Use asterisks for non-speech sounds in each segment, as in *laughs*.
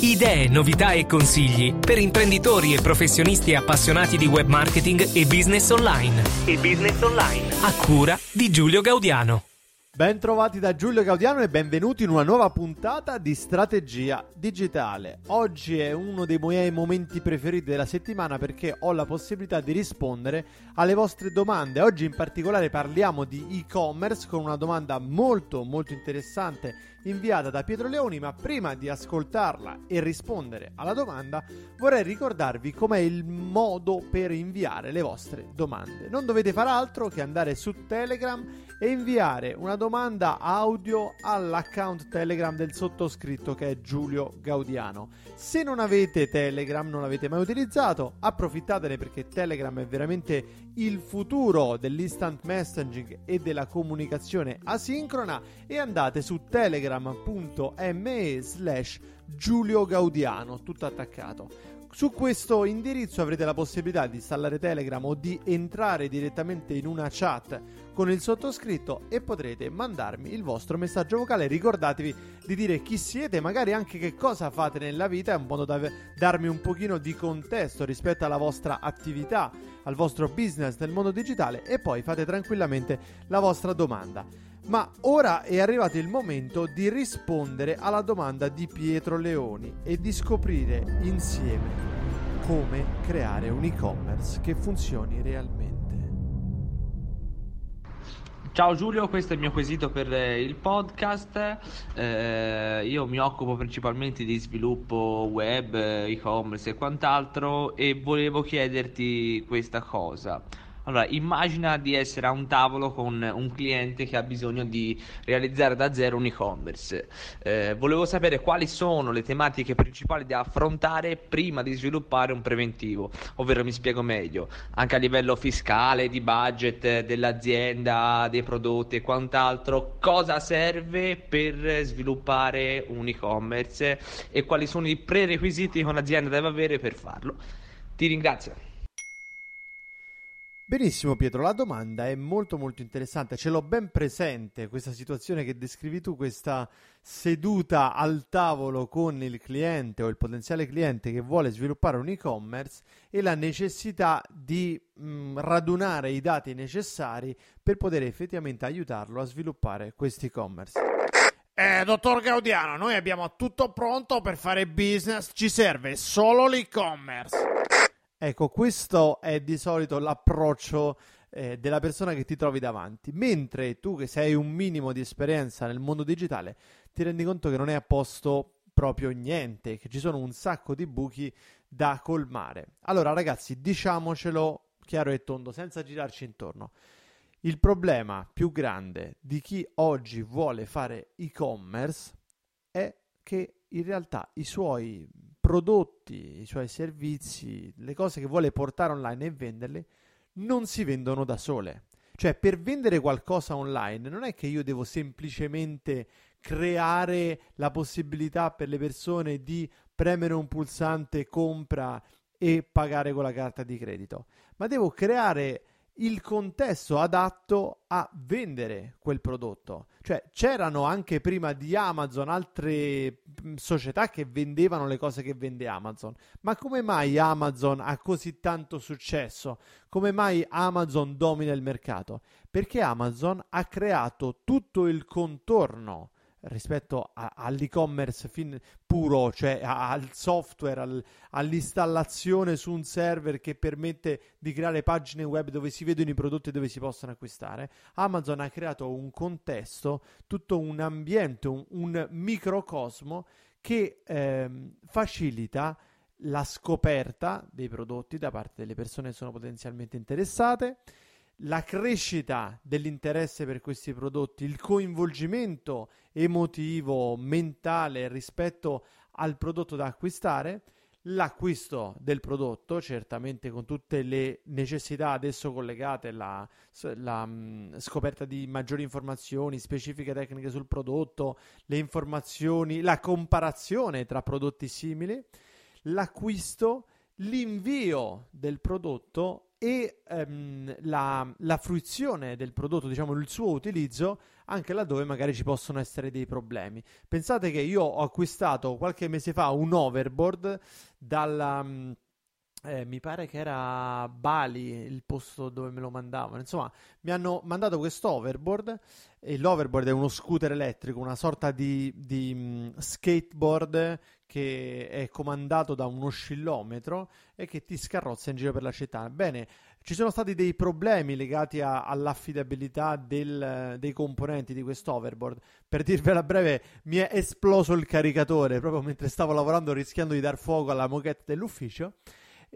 Idee, novità e consigli per imprenditori e professionisti appassionati di web marketing e business online. E business online. A cura di Giulio Gaudiano. Ben trovati da Giulio Gaudiano e benvenuti in una nuova puntata di Strategia Digitale. Oggi è uno dei miei momenti preferiti della settimana perché ho la possibilità di rispondere alle vostre domande. Oggi in particolare parliamo di e-commerce con una domanda molto molto interessante inviata da Pietro Leoni, ma prima di ascoltarla e rispondere alla domanda vorrei ricordarvi com'è il modo per inviare le vostre domande. Non dovete fare altro che andare su Telegram e inviare una domanda audio all'account Telegram del sottoscritto che è Giulio Gaudiano. Se non avete Telegram, non l'avete mai utilizzato, approfittatene perché Telegram è veramente il futuro dell'instant messaging e della comunicazione asincrona e andate su telegram.me slash Giulio Gaudiano, tutto attaccato. Su questo indirizzo avrete la possibilità di installare Telegram o di entrare direttamente in una chat con il sottoscritto e potrete mandarmi il vostro messaggio vocale. Ricordatevi di dire chi siete, magari anche che cosa fate nella vita, è un modo da darmi un pochino di contesto rispetto alla vostra attività, al vostro business nel mondo digitale e poi fate tranquillamente la vostra domanda. Ma ora è arrivato il momento di rispondere alla domanda di Pietro Leoni e di scoprire insieme come creare un e-commerce che funzioni realmente. Ciao Giulio, questo è il mio quesito per eh, il podcast. Eh, io mi occupo principalmente di sviluppo web, e-commerce e quant'altro e volevo chiederti questa cosa. Allora, immagina di essere a un tavolo con un cliente che ha bisogno di realizzare da zero un e-commerce. Eh, volevo sapere quali sono le tematiche principali da affrontare prima di sviluppare un preventivo, ovvero mi spiego meglio, anche a livello fiscale, di budget dell'azienda, dei prodotti e quant'altro, cosa serve per sviluppare un e-commerce e quali sono i prerequisiti che un'azienda deve avere per farlo. Ti ringrazio. Benissimo Pietro, la domanda è molto molto interessante, ce l'ho ben presente questa situazione che descrivi tu, questa seduta al tavolo con il cliente o il potenziale cliente che vuole sviluppare un e-commerce e la necessità di mh, mm, radunare i dati necessari per poter effettivamente aiutarlo a sviluppare questo e-commerce. Eh, dottor Gaudiano, noi abbiamo tutto pronto per fare business, ci serve solo l'e-commerce. Ecco, questo è di solito l'approccio eh, della persona che ti trovi davanti, mentre tu che sei un minimo di esperienza nel mondo digitale ti rendi conto che non è a posto proprio niente, che ci sono un sacco di buchi da colmare. Allora ragazzi, diciamocelo chiaro e tondo, senza girarci intorno. Il problema più grande di chi oggi vuole fare e-commerce è che in realtà i suoi prodotti, i suoi servizi, le cose che vuole portare online e venderle, non si vendono da sole. Cioè, per vendere qualcosa online non è che io devo semplicemente creare la possibilità per le persone di premere un pulsante compra e pagare con la carta di credito, ma devo creare il contesto adatto a vendere quel prodotto. Cioè, c'erano anche prima di Amazon altre mh, società che vendevano le cose che vende Amazon. Ma come mai Amazon ha così tanto successo? Come mai Amazon domina il mercato? Perché Amazon ha creato tutto il contorno rispetto a, all'e-commerce fin, puro, cioè a, al software, al, all'installazione su un server che permette di creare pagine web dove si vedono i prodotti e dove si possono acquistare. Amazon ha creato un contesto, tutto un ambiente, un, un microcosmo che ehm, facilita la scoperta dei prodotti da parte delle persone che sono potenzialmente interessate la crescita dell'interesse per questi prodotti, il coinvolgimento emotivo, mentale rispetto al prodotto da acquistare, l'acquisto del prodotto, certamente con tutte le necessità adesso collegate alla la, mh, scoperta di maggiori informazioni, specifiche tecniche sul prodotto, le informazioni, la comparazione tra prodotti simili, l'acquisto, l'invio del prodotto e ehm, la, la, fruizione del prodotto, diciamo il suo utilizzo, anche laddove magari ci possono essere dei problemi. Pensate che io ho acquistato qualche mese fa un overboard dalla... Mm, eh, mi pare che era Bali il posto dove me lo mandavano. Insomma, mi hanno mandato questo overboard. E l'overboard è uno scooter elettrico, una sorta di, di um, skateboard che è comandato da un oscillometro e che ti scarrozza in giro per la città. Bene, ci sono stati dei problemi legati a, all'affidabilità del, dei componenti di questo overboard. Per dirvela breve, mi è esploso il caricatore proprio mentre stavo lavorando, rischiando di dar fuoco alla moquette dell'ufficio.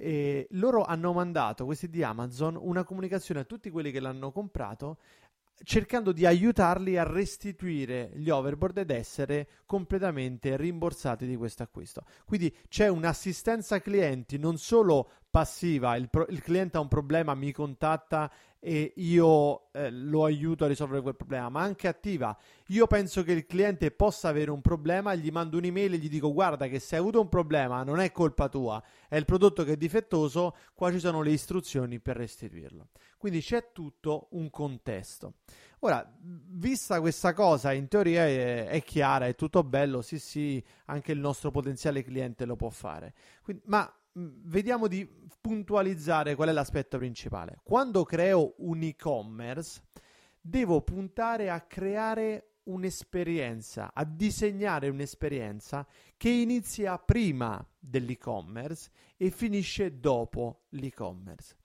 E loro hanno mandato, questi di Amazon, una comunicazione a tutti quelli che l'hanno comprato cercando di aiutarli a restituire gli overboard ed essere completamente rimborsati di questo acquisto. Quindi c'è un'assistenza clienti non solo passiva, il, pro- il cliente ha un problema, mi contatta e io eh, lo aiuto a risolvere quel problema, ma anche attiva. Io penso che il cliente possa avere un problema, gli mando un'email e gli dico guarda che se hai avuto un problema non è colpa tua, è il prodotto che è difettoso, qua ci sono le istruzioni per restituirlo. Quindi c'è tutto un contesto. Ora, vista questa cosa, in teoria è, è, chiara, è tutto bello, sì sì, anche il nostro potenziale cliente lo può fare. Quindi, ma vediamo di puntualizzare qual è l'aspetto principale. Quando creo un e-commerce, devo puntare a creare un'esperienza, a disegnare un'esperienza che inizia prima dell'e-commerce e finisce dopo l'e-commerce.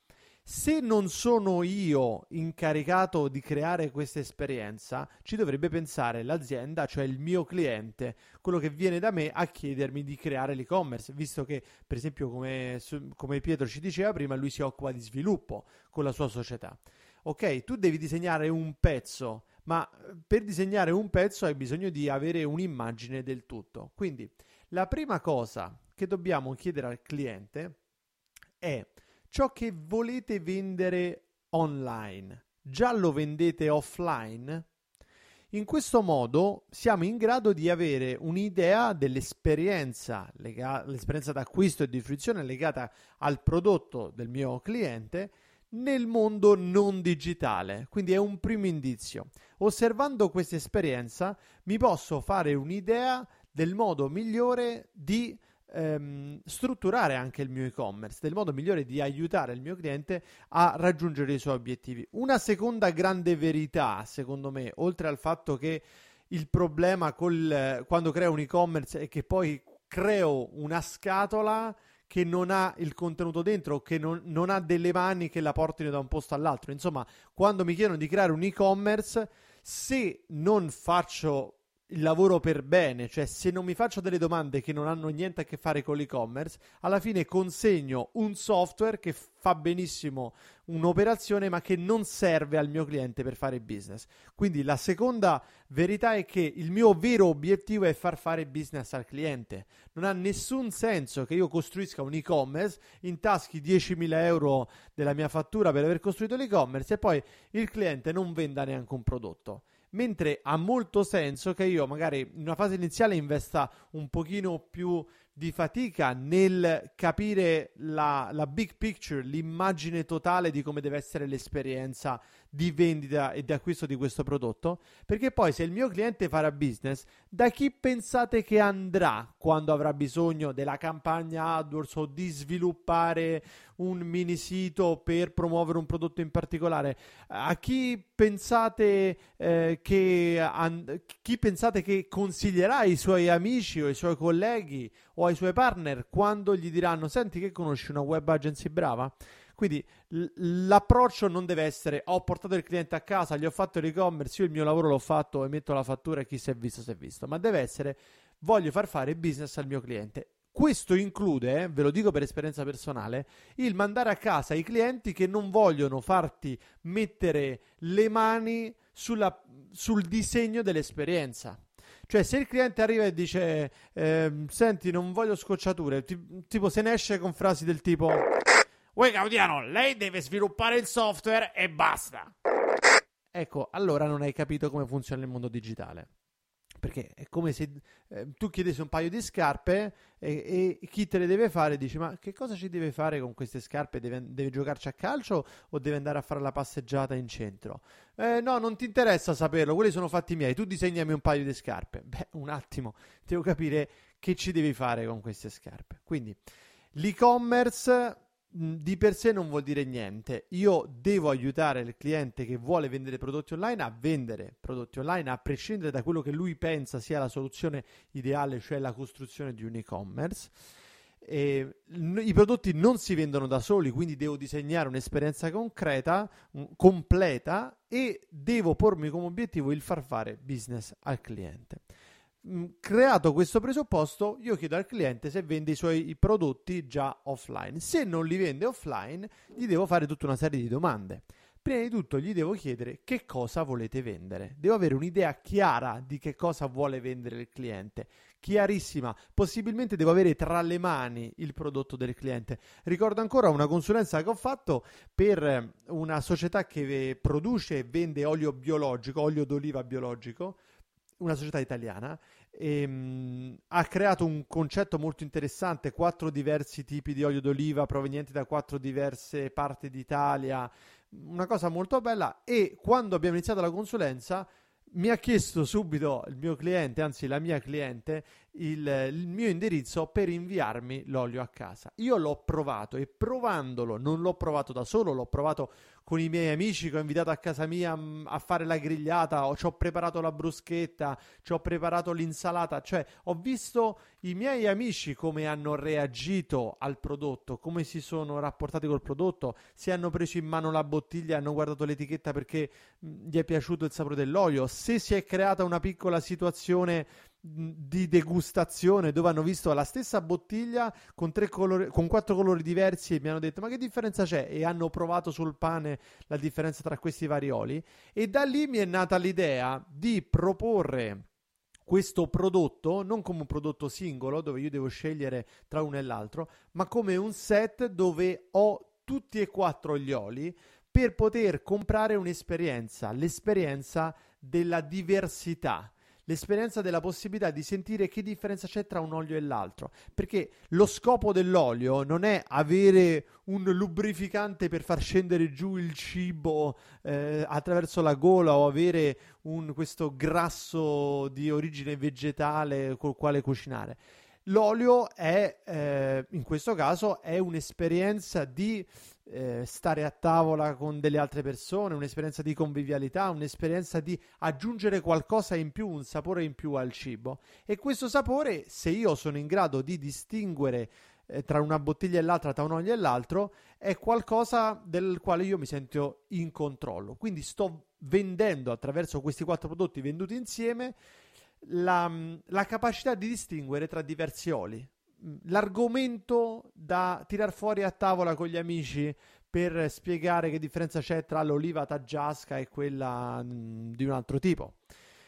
Se non sono io incaricato di creare questa esperienza, ci dovrebbe pensare l'azienda, cioè il mio cliente, quello che viene da me a chiedermi di creare l'e-commerce, visto che, per esempio, come, come Pietro ci diceva prima, lui si occupa di sviluppo con la sua società. Ok, tu devi disegnare un pezzo, ma per disegnare un pezzo hai bisogno di avere un'immagine del tutto. Quindi, la prima cosa che dobbiamo chiedere al cliente è ciò che volete vendere online, già lo vendete offline? In questo modo siamo in grado di avere un'idea dell'esperienza, lega- l'esperienza d'acquisto e di fruizione legata al prodotto del mio cliente nel mondo non digitale. Quindi è un primo indizio. Osservando questa esperienza mi posso fare un'idea del modo migliore di ehm, strutturare anche il mio e-commerce, del modo migliore di aiutare il mio cliente a raggiungere i suoi obiettivi. Una seconda grande verità, secondo me, oltre al fatto che il problema col, quando creo un e-commerce è che poi creo una scatola che non ha il contenuto dentro, che non, non, ha delle mani che la portino da un posto all'altro. Insomma, quando mi chiedono di creare un e-commerce, se non faccio il lavoro per bene, cioè se non mi faccio delle domande che non hanno niente a che fare con l'e-commerce, alla fine consegno un software che fa benissimo un'operazione ma che non serve al mio cliente per fare business. Quindi la seconda verità è che il mio vero obiettivo è far fare business al cliente. Non ha nessun senso che io costruisca un e-commerce, intaschi 10.000 euro della mia fattura per aver costruito l'e-commerce e poi il cliente non venda neanche un prodotto mentre ha molto senso che io magari in una fase iniziale investa un pochino più di fatica nel capire la, la, big picture, l'immagine totale di come deve essere l'esperienza di vendita e di acquisto di questo prodotto. Perché poi, se il mio cliente farà business, da chi pensate che andrà quando avrà bisogno della campagna AdWords o di sviluppare un mini sito per promuovere un prodotto in particolare? A chi pensate, eh, che, an- chi pensate che consiglierà ai suoi amici o ai suoi colleghi o ai suoi partner quando gli diranno: Senti, che conosci una web agency brava? Quindi l- l'approccio non deve essere ho portato il cliente a casa, gli ho fatto l'e-commerce, io il mio lavoro l'ho fatto, emetto la fattura e chi si è visto si è visto, ma deve essere voglio far fare business al mio cliente. Questo include, eh, ve lo dico per esperienza personale, il mandare a casa i clienti che non vogliono farti mettere le mani sulla, sul disegno dell'esperienza. Cioè, se il cliente arriva e dice: eh, Senti, non voglio scocciature, ti, tipo se ne esce con frasi del tipo: Uè, Gaudiano, lei deve sviluppare il software e basta. Ecco, allora non hai capito come funziona il mondo digitale. Perché è come se eh, tu chiedessi un paio di scarpe e, e, chi te le deve fare dici ma che cosa ci deve fare con queste scarpe? Deve, deve giocarci a calcio o deve andare a fare la passeggiata in centro? Eh, no, non ti interessa saperlo, quelli sono fatti miei, tu disegnami un paio di scarpe. *laughs* Beh, un attimo, devo capire che ci devi fare con queste scarpe. Quindi l'e-commerce di per sé non vuol dire niente. Io devo aiutare il cliente che vuole vendere prodotti online a vendere prodotti online a prescindere da quello che lui pensa sia la soluzione ideale, cioè la costruzione di un e-commerce. E, I prodotti non si vendono da soli, quindi devo disegnare un'esperienza concreta, completa e devo pormi come obiettivo il far fare business al cliente. Mm, creato questo presupposto, io chiedo al cliente se vende i suoi prodotti già offline. Se non li vende offline, gli devo fare tutta una serie di domande. Prima di tutto gli devo chiedere che cosa volete vendere. Devo avere un'idea chiara di che cosa vuole vendere il cliente, chiarissima. Possibilmente devo avere tra le mani il prodotto del cliente. Ricordo ancora una consulenza che ho fatto per una società che produce e vende olio biologico, olio d'oliva biologico una società italiana, e, ehm, ha creato un concetto molto interessante, quattro diversi tipi di olio d'oliva provenienti da quattro diverse parti d'Italia, una cosa molto bella e quando abbiamo iniziato la consulenza mi ha chiesto subito il mio cliente, anzi la mia cliente, il, il, mio indirizzo per inviarmi l'olio a casa. Io l'ho provato e provandolo, non l'ho provato da solo, l'ho provato i miei amici che ho invitato a casa mia mm, a fare la grigliata, o ci ho preparato la bruschetta, ci ho preparato l'insalata, cioè ho visto i miei amici come hanno reagito al prodotto, come si sono rapportati col prodotto, se hanno preso in mano la bottiglia, hanno guardato l'etichetta perché mm, gli è piaciuto il sapore dell'olio, se si è creata una piccola situazione di degustazione dove hanno visto la stessa bottiglia con, tre colori, con quattro colori diversi e mi hanno detto ma che differenza c'è? E hanno provato sul pane la differenza tra questi vari oli e da lì mi è nata l'idea di proporre questo prodotto non come un prodotto singolo dove io devo scegliere tra uno e l'altro ma come un set dove ho tutti e quattro gli oli per poter comprare un'esperienza l'esperienza della diversità l'esperienza della possibilità di sentire che differenza c'è tra un olio e l'altro. Perché lo scopo dell'olio non è avere un lubrificante per far scendere giù il cibo eh, attraverso la gola o avere un, questo grasso di origine vegetale col quale cucinare. L'olio è, eh, in questo caso, è un'esperienza di eh, stare a tavola con delle altre persone, un'esperienza di convivialità, un'esperienza di aggiungere qualcosa in più, un sapore in più al cibo. E questo sapore, se io sono in grado di distinguere eh, tra una bottiglia e l'altra, tra un olio e l'altro, è qualcosa del quale io mi sento in controllo. Quindi sto vendendo attraverso questi quattro prodotti venduti insieme la, la capacità di distinguere tra diversi oli l'argomento da tirar fuori a tavola con gli amici per spiegare che differenza c'è tra l'oliva taggiasca e quella mh, di un altro tipo.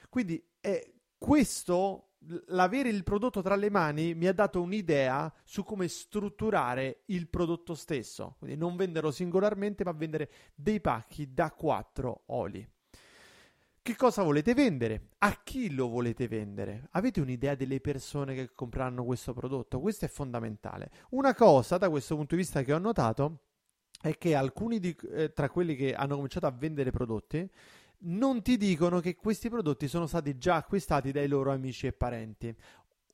Quindi è questo, l'avere il prodotto tra le mani mi ha dato un'idea su come strutturare il prodotto stesso. Quindi non venderlo singolarmente, ma vendere dei pacchi da quattro oli. Che cosa volete vendere? A chi lo volete vendere? Avete un'idea delle persone che compreranno questo prodotto? Questo è fondamentale. Una cosa da questo punto di vista che ho notato è che alcuni di, eh, tra quelli che hanno cominciato a vendere prodotti non ti dicono che questi prodotti sono stati già acquistati dai loro amici e parenti.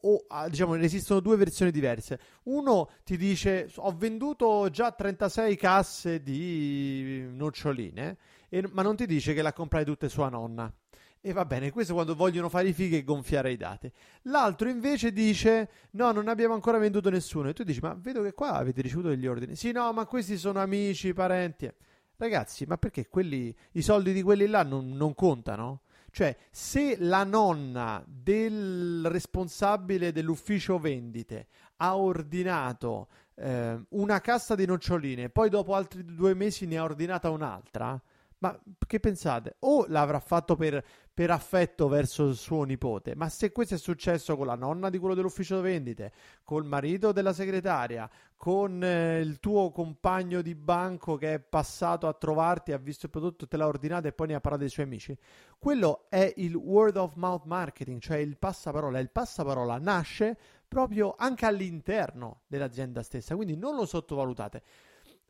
O ah, diciamo, esistono due versioni diverse. Uno ti dice: Ho venduto già 36 casse di noccioline, e, ma non ti dice che la comprai tutte sua nonna. E va bene, questo quando vogliono fare i fighi e gonfiare i dati. L'altro invece dice: No, non abbiamo ancora venduto nessuno. E tu dici: Ma vedo che qua avete ricevuto degli ordini. Sì, no, ma questi sono amici, parenti. Ragazzi, ma perché quelli, i soldi di quelli là non, non contano? Cioè, se la nonna del responsabile dell'ufficio vendite ha ordinato eh, una cassa di noccioline, poi dopo altri due mesi ne ha ordinata un'altra, ma che pensate? O l'avrà fatto per, per, affetto verso il suo nipote, ma se questo è successo con la nonna di quello dell'ufficio vendite, col marito della segretaria, con eh, il tuo compagno di banco che è passato a trovarti, ha visto il prodotto, te l'ha ordinato e poi ne ha parlato ai suoi amici, quello è il word of mouth marketing, cioè il passaparola. Il passaparola nasce proprio anche all'interno dell'azienda stessa, quindi non lo sottovalutate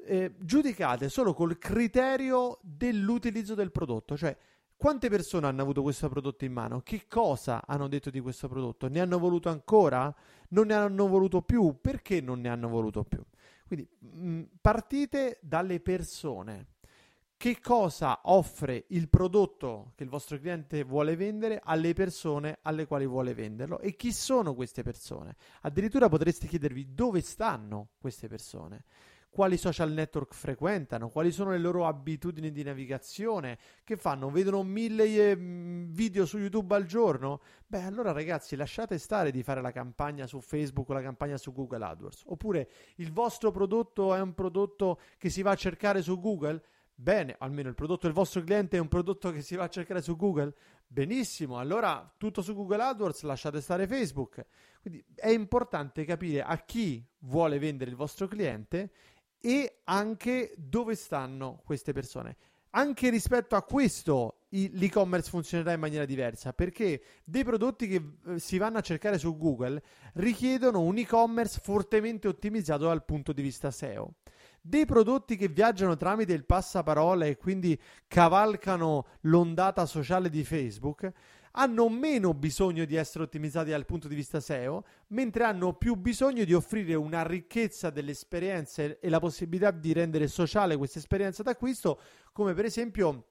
eh, giudicate solo col criterio dell'utilizzo del prodotto, cioè quante persone hanno avuto questo prodotto in mano? Che cosa hanno detto di questo prodotto? Ne hanno voluto ancora? Non ne hanno voluto più? Perché non ne hanno voluto più? Quindi mh, mm, partite dalle persone. Che cosa offre il prodotto che il vostro cliente vuole vendere alle persone alle quali vuole venderlo e chi sono queste persone? Addirittura potreste chiedervi dove stanno queste persone quali social network frequentano, quali sono le loro abitudini di navigazione, che fanno, vedono mille eh, video su YouTube al giorno? Beh, allora ragazzi, lasciate stare di fare la campagna su Facebook o la campagna su Google AdWords. Oppure il vostro prodotto è un prodotto che si va a cercare su Google? Bene, almeno il prodotto del vostro cliente è un prodotto che si va a cercare su Google? Benissimo, allora tutto su Google AdWords, lasciate stare Facebook. Quindi è importante capire a chi vuole vendere il vostro cliente e anche dove stanno queste persone. Anche rispetto a questo l'e-commerce funzionerà in maniera diversa perché dei prodotti che eh, si vanno a cercare su Google richiedono un e-commerce fortemente ottimizzato dal punto di vista SEO. Dei prodotti che viaggiano tramite il passaparola e quindi cavalcano l'ondata sociale di Facebook hanno meno bisogno di essere ottimizzati dal punto di vista SEO, mentre hanno più bisogno di offrire una ricchezza delle esperienze e la possibilità di rendere sociale questa esperienza d'acquisto, come per esempio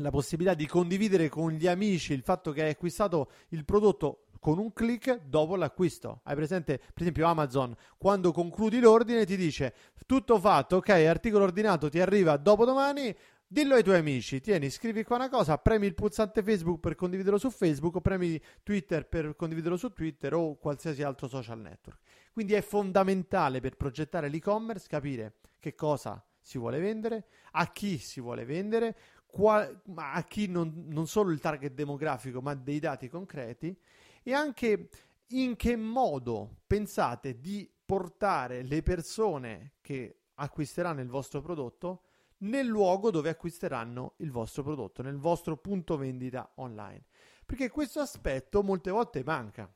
la possibilità di condividere con gli amici il fatto che hai acquistato il prodotto con un click dopo l'acquisto. Hai presente, per esempio, Amazon, quando concludi l'ordine ti dice tutto fatto, ok, articolo ordinato ti arriva dopo domani, Dillo ai tuoi amici, tieni, scrivi qua una cosa, premi il pulsante Facebook per condividerlo su Facebook o premi Twitter per condividerlo su Twitter o qualsiasi altro social network. Quindi è fondamentale per progettare l'e-commerce capire che cosa si vuole vendere, a chi si vuole vendere, qual- a chi non, non solo il target demografico ma dei dati concreti e anche in che modo pensate di portare le persone che acquisteranno il vostro prodotto nel luogo dove acquisteranno il vostro prodotto, nel vostro punto vendita online. Perché questo aspetto molte volte manca.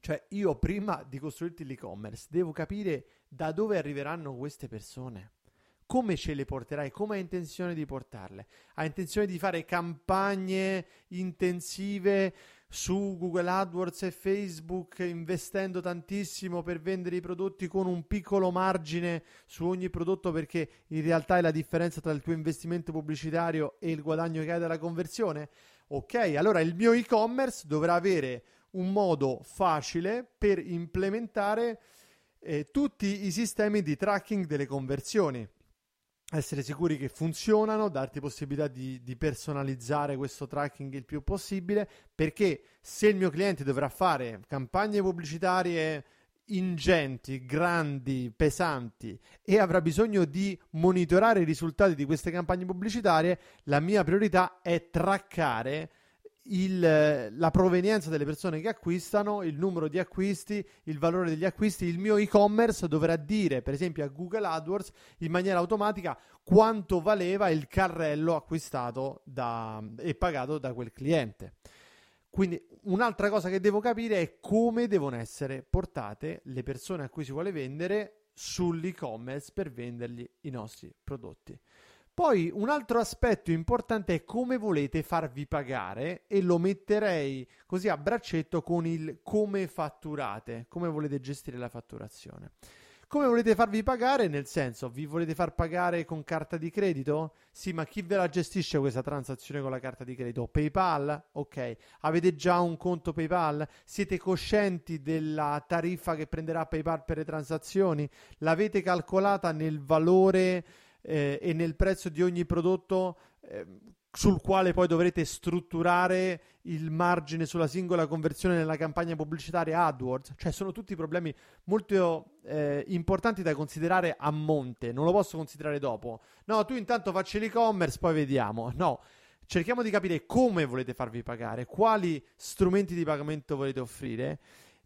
Cioè, io prima di costruirti l'e-commerce devo capire da dove arriveranno queste persone. Come ce le porterai? Come hai intenzione di portarle? Hai intenzione di fare campagne intensive su Google AdWords e Facebook investendo tantissimo per vendere i prodotti con un piccolo margine su ogni prodotto perché in realtà è la differenza tra il tuo investimento pubblicitario e il guadagno che hai dalla conversione? Ok, allora il mio e-commerce dovrà avere un modo facile per implementare eh, tutti i sistemi di tracking delle conversioni essere sicuri che funzionano, darti possibilità di, di, personalizzare questo tracking il più possibile, perché se il mio cliente dovrà fare campagne pubblicitarie ingenti, grandi, pesanti e avrà bisogno di monitorare i risultati di queste campagne pubblicitarie, la mia priorità è traccare il- la provenienza delle persone che acquistano, il numero di acquisti, il valore degli acquisti, il mio e-commerce dovrà dire, per esempio a Google AdWords, in maniera automatica quanto valeva il carrello acquistato da- e pagato da quel cliente. Quindi un'altra cosa che devo capire è come devono essere portate le persone a cui si vuole vendere sull'e-commerce per vendergli i nostri prodotti. Poi un altro aspetto importante è come volete farvi pagare e lo metterei così a braccetto con il come fatturate, come volete gestire la fatturazione. Come volete farvi pagare? Nel senso, vi volete far pagare con carta di credito? Sì, ma chi ve la gestisce questa transazione con la carta di credito? PayPal? Ok. Avete già un conto PayPal? Siete coscienti della tariffa che prenderà PayPal per le transazioni? L'avete calcolata nel valore eh, e nel prezzo di ogni prodotto eh, sul quale poi dovrete strutturare il margine sulla singola conversione nella campagna pubblicitaria AdWords. Cioè, sono tutti problemi molto eh, importanti da considerare a monte. Non lo posso considerare dopo. No, tu intanto facci l'e-commerce, poi vediamo. No. Cerchiamo di capire come volete farvi pagare, quali strumenti di pagamento volete offrire,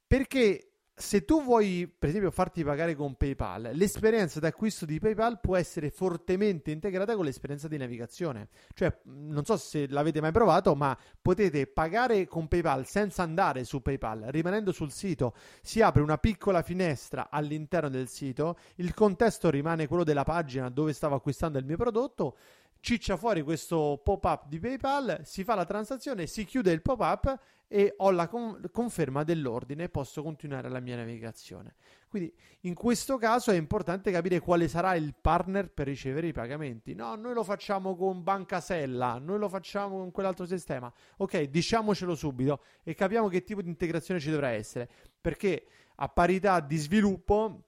perché se tu vuoi, per esempio, farti pagare con PayPal, l'esperienza d'acquisto di PayPal può essere fortemente integrata con l'esperienza di navigazione. Cioè, non so se l'avete mai provato, ma potete pagare con PayPal senza andare su PayPal, rimanendo sul sito. Si apre una piccola finestra all'interno del sito, il contesto rimane quello della pagina dove stavo acquistando il mio prodotto. Ciccia fuori questo pop-up di PayPal, si fa la transazione, si chiude il pop-up e ho la con- conferma dell'ordine e posso continuare la mia navigazione. Quindi in questo caso è importante capire quale sarà il partner per ricevere i pagamenti. No, noi lo facciamo con Banca Sella, noi lo facciamo con quell'altro sistema. Ok, diciamocelo subito e capiamo che tipo di integrazione ci dovrà essere, perché a parità di sviluppo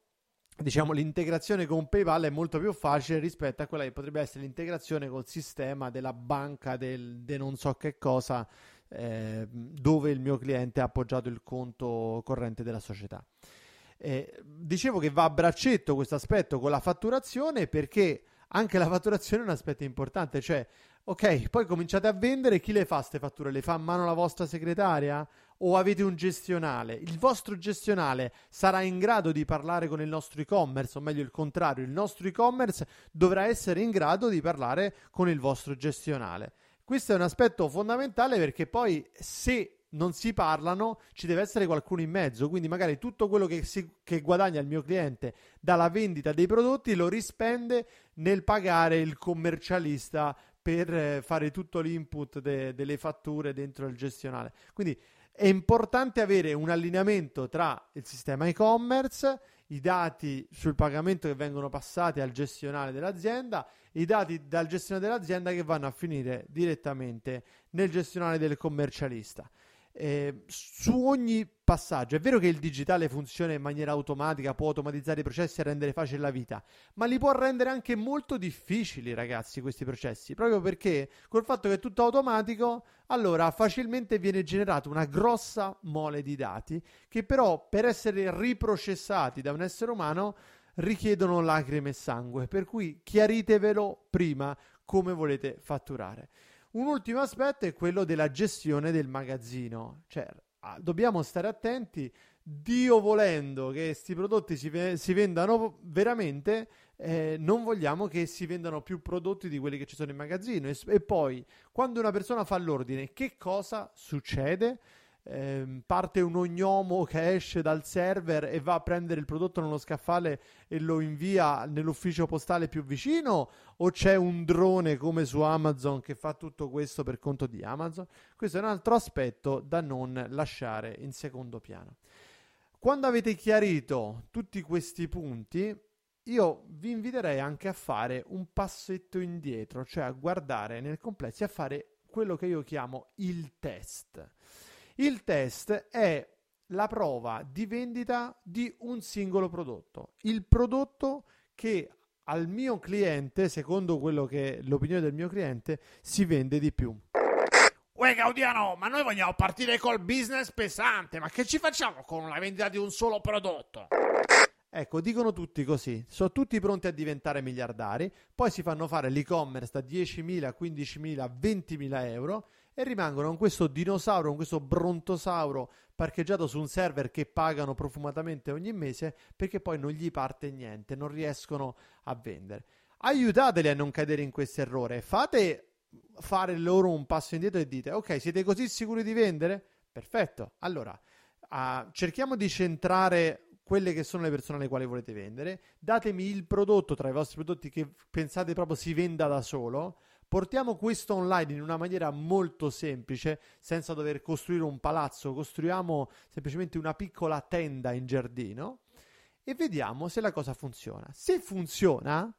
diciamo l'integrazione con PayPal è molto più facile rispetto a quella che potrebbe essere l'integrazione col sistema della banca del de non so che cosa eh, dove il mio cliente ha appoggiato il conto corrente della società. Eh, dicevo che va a braccetto questo aspetto con la fatturazione perché anche la fatturazione è un aspetto importante, cioè ok, poi cominciate a vendere, chi le fa queste fatture? Le fa a mano la vostra segretaria? O avete un gestionale? Il vostro gestionale sarà in grado di parlare con il nostro e-commerce, o meglio il contrario, il nostro e-commerce dovrà essere in grado di parlare con il vostro gestionale. Questo è un aspetto fondamentale perché poi se non si parlano ci deve essere qualcuno in mezzo, quindi magari tutto quello che, si- che guadagna il mio cliente dalla vendita dei prodotti lo rispende nel pagare il commercialista per eh, fare tutto l'input de- delle fatture dentro il gestionale. Quindi è importante avere un allineamento tra il sistema e-commerce, i dati sul pagamento che vengono passati al gestionale dell'azienda, i dati dal gestionale dell'azienda che vanno a finire direttamente nel gestionale del commercialista. Eh, su ogni passaggio è vero che il digitale funziona in maniera automatica, può automatizzare i processi e rendere facile la vita, ma li può rendere anche molto difficili, ragazzi, questi processi, proprio perché col fatto che è tutto automatico, allora facilmente viene generata una grossa mole di dati che però per essere riprocessati da un essere umano richiedono lacrime e sangue, per cui chiaritevelo prima come volete fatturare. Un ultimo aspetto è quello della gestione del magazzino, cioè ah, dobbiamo stare attenti, Dio volendo che questi prodotti si, si vendano veramente, eh, non vogliamo che si vendano più prodotti di quelli che ci sono in magazzino. E, e poi, quando una persona fa l'ordine, che cosa succede? Ehm, parte un ognomo che esce dal server e va a prendere il prodotto nello scaffale e lo invia nell'ufficio postale più vicino o c'è un drone come su Amazon che fa tutto questo per conto di Amazon? Questo è un altro aspetto da non lasciare in secondo piano. Quando avete chiarito tutti questi punti, io vi inviterei anche a fare un passetto indietro, cioè a guardare nel complesso e a fare quello che io chiamo il test. Il test è la prova di vendita di un singolo prodotto. Il prodotto che al mio cliente, secondo quello che è l'opinione del mio cliente, si vende di più. Uè Gaudiano, ma noi vogliamo partire col business pesante, ma che ci facciamo con la vendita di un solo prodotto? Ecco, dicono tutti così, sono tutti pronti a diventare miliardari, poi si fanno fare l'e-commerce da 10.000, 15.000, 20.000 euro e rimangono con questo dinosauro, con questo brontosauro parcheggiato su un server che pagano profumatamente ogni mese perché poi non gli parte niente, non riescono a vendere. Aiutateli a non cadere in questo errore, fate fare loro un passo indietro e dite ok siete così sicuri di vendere? Perfetto, allora uh, cerchiamo di centrare quelle che sono le persone alle quali volete vendere, datemi il prodotto tra i vostri prodotti che pensate proprio si venda da solo, portiamo questo online in una maniera molto semplice, senza dover costruire un palazzo, costruiamo semplicemente una piccola tenda in giardino e vediamo se la cosa funziona. Se funziona,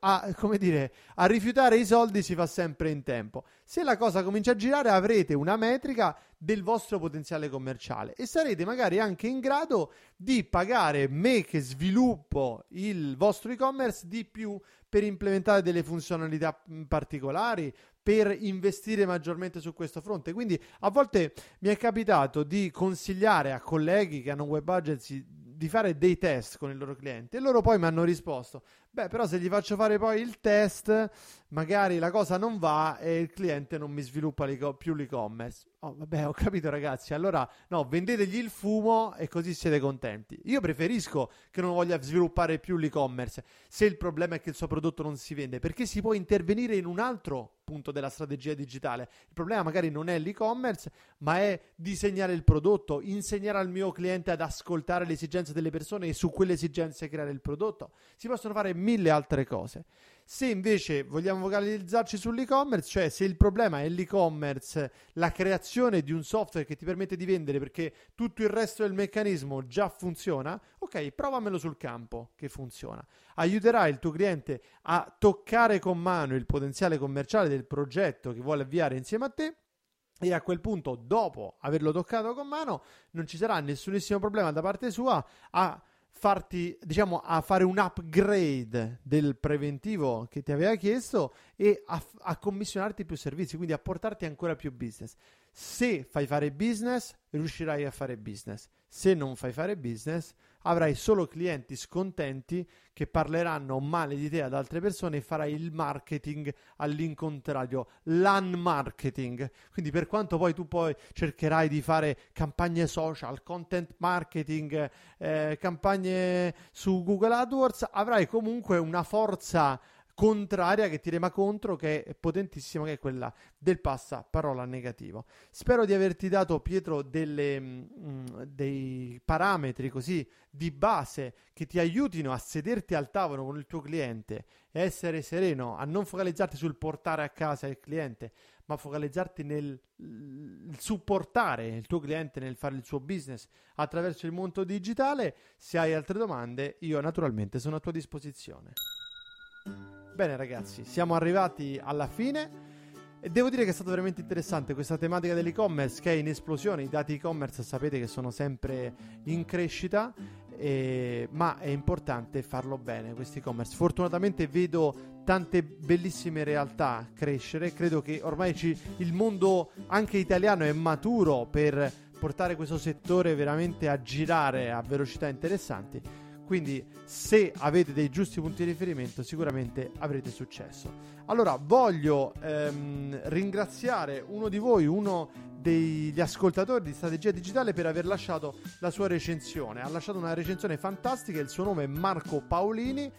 a, come dire, a rifiutare i soldi si fa sempre in tempo. Se la cosa comincia a girare, avrete una metrica del vostro potenziale commerciale e sarete magari anche in grado di pagare me che sviluppo il vostro e-commerce di più per implementare delle funzionalità particolari, per investire maggiormente su questo fronte. Quindi a volte mi è capitato di consigliare a colleghi che hanno web agency di fare dei test con il loro cliente e loro poi mi hanno risposto beh però se gli faccio fare poi il test magari la cosa non va e il cliente non mi sviluppa più l'e-commerce oh vabbè ho capito ragazzi allora no vendetegli il fumo e così siete contenti io preferisco che non voglia sviluppare più l'e-commerce se il problema è che il suo prodotto non si vende perché si può intervenire in un altro punto della strategia digitale. Il problema magari non è l'e-commerce, ma è disegnare il prodotto, insegnare al mio cliente ad ascoltare le esigenze delle persone e su quelle esigenze creare il prodotto. Si possono fare mille altre cose. Se invece vogliamo focalizzarci sull'e-commerce, cioè se il problema è l'e-commerce, la creazione di un software che ti permette di vendere perché tutto il resto del meccanismo già funziona, ok, provamelo sul campo che funziona. Aiuterà il tuo cliente a toccare con mano il potenziale commerciale del progetto che vuole avviare insieme a te e a quel punto, dopo averlo toccato con mano, non ci sarà nessunissimo problema da parte sua a farti, diciamo, a fare un upgrade del preventivo che ti aveva chiesto e a, a, commissionarti più servizi, quindi a portarti ancora più business. Se fai fare business, riuscirai a fare business. Se non fai fare business, avrai solo clienti scontenti che parleranno male di te ad altre persone e farai il marketing all'incontrario, l'unmarketing. Quindi per quanto poi tu poi cercherai di fare campagne social, content marketing, eh, campagne su Google AdWords, avrai comunque una forza contraria che ti rema contro, che è potentissima, che è quella del passaparola negativo. Spero di averti dato, Pietro, delle, mh, mm, dei parametri così di base che ti aiutino a sederti al tavolo con il tuo cliente e essere sereno, a non focalizzarti sul portare a casa il cliente, ma focalizzarti nel supportare il tuo cliente nel fare il suo business attraverso il mondo digitale. Se hai altre domande, io naturalmente sono a tua disposizione. Bene ragazzi, siamo arrivati alla fine. E devo dire che è stato veramente interessante questa tematica dell'e-commerce che è in esplosione, i dati e-commerce sapete che sono sempre in crescita, e... ma è importante farlo bene questo e-commerce. Fortunatamente vedo tante bellissime realtà crescere, credo che ormai ci... il mondo anche italiano è maturo per portare questo settore veramente a girare a velocità interessanti quindi se avete dei giusti punti di riferimento sicuramente avrete successo. Allora voglio ehm, ringraziare uno di voi, uno degli ascoltatori di Strategia Digitale per aver lasciato la sua recensione. Ha lasciato una recensione fantastica, il suo nome è Marco Paolini.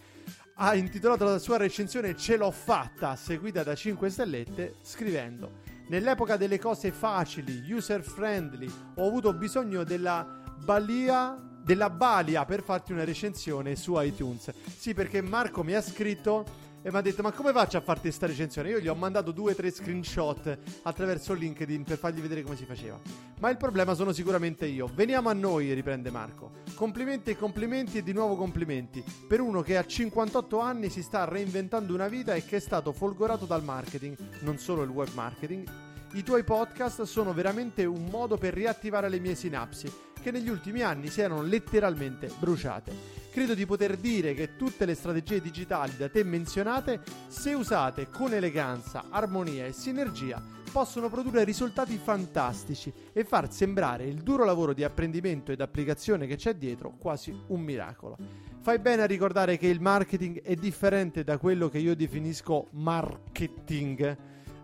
Ha intitolato la sua recensione Ce l'ho fatta, seguita da 5 stellette, scrivendo Nell'epoca delle cose facili, user friendly, ho avuto bisogno della balia della Balia per farti una recensione su iTunes. Sì, perché Marco mi ha scritto e mi ha detto: Ma come faccio a farti questa recensione? Io gli ho mandato due o tre screenshot attraverso LinkedIn per fargli vedere come si faceva. Ma il problema sono sicuramente io. Veniamo a noi, riprende Marco. Complimenti e complimenti e di nuovo complimenti per uno che a 58 anni si sta reinventando una vita e che è stato folgorato dal marketing, non solo il web marketing. I tuoi podcast sono veramente un modo per riattivare le mie sinapsi che negli ultimi anni si erano letteralmente bruciate. Credo di poter dire che tutte le strategie digitali da te menzionate, se usate con eleganza, armonia e sinergia, possono produrre risultati fantastici e far sembrare il duro lavoro di apprendimento ed applicazione che c'è dietro quasi un miracolo. Fai bene a ricordare che il marketing è differente da quello che io definisco marketing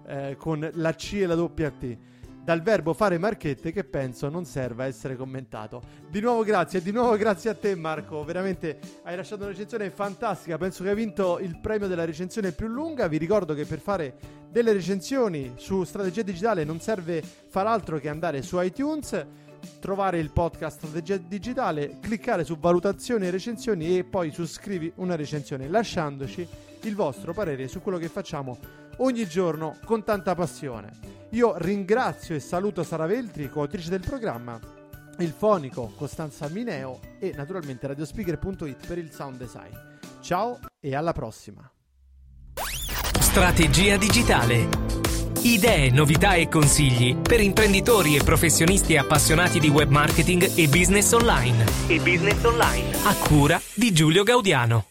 eh, con la C e la doppia T. Dal verbo fare marchette che penso non serva a essere commentato. Di nuovo grazie, di nuovo grazie a te Marco, veramente hai lasciato una recensione fantastica, penso che hai vinto il premio della recensione più lunga, vi ricordo che per fare delle recensioni su strategia digitale non serve far altro che andare su iTunes trovare il podcast Strategia Digitale, cliccare su valutazioni e recensioni e poi su scrivi una recensione, lasciandoci il vostro parere su quello che facciamo ogni giorno con tanta passione. Io ringrazio e saluto Sara Veltri, coautrice del programma, il fonico Costanza Mineo e naturalmente radiospeaker.it per il sound design. Ciao e alla prossima! Strategia digitale. Idee, novità e consigli per imprenditori e professionisti appassionati di web marketing e business online. E business online. A cura di Giulio Gaudiano.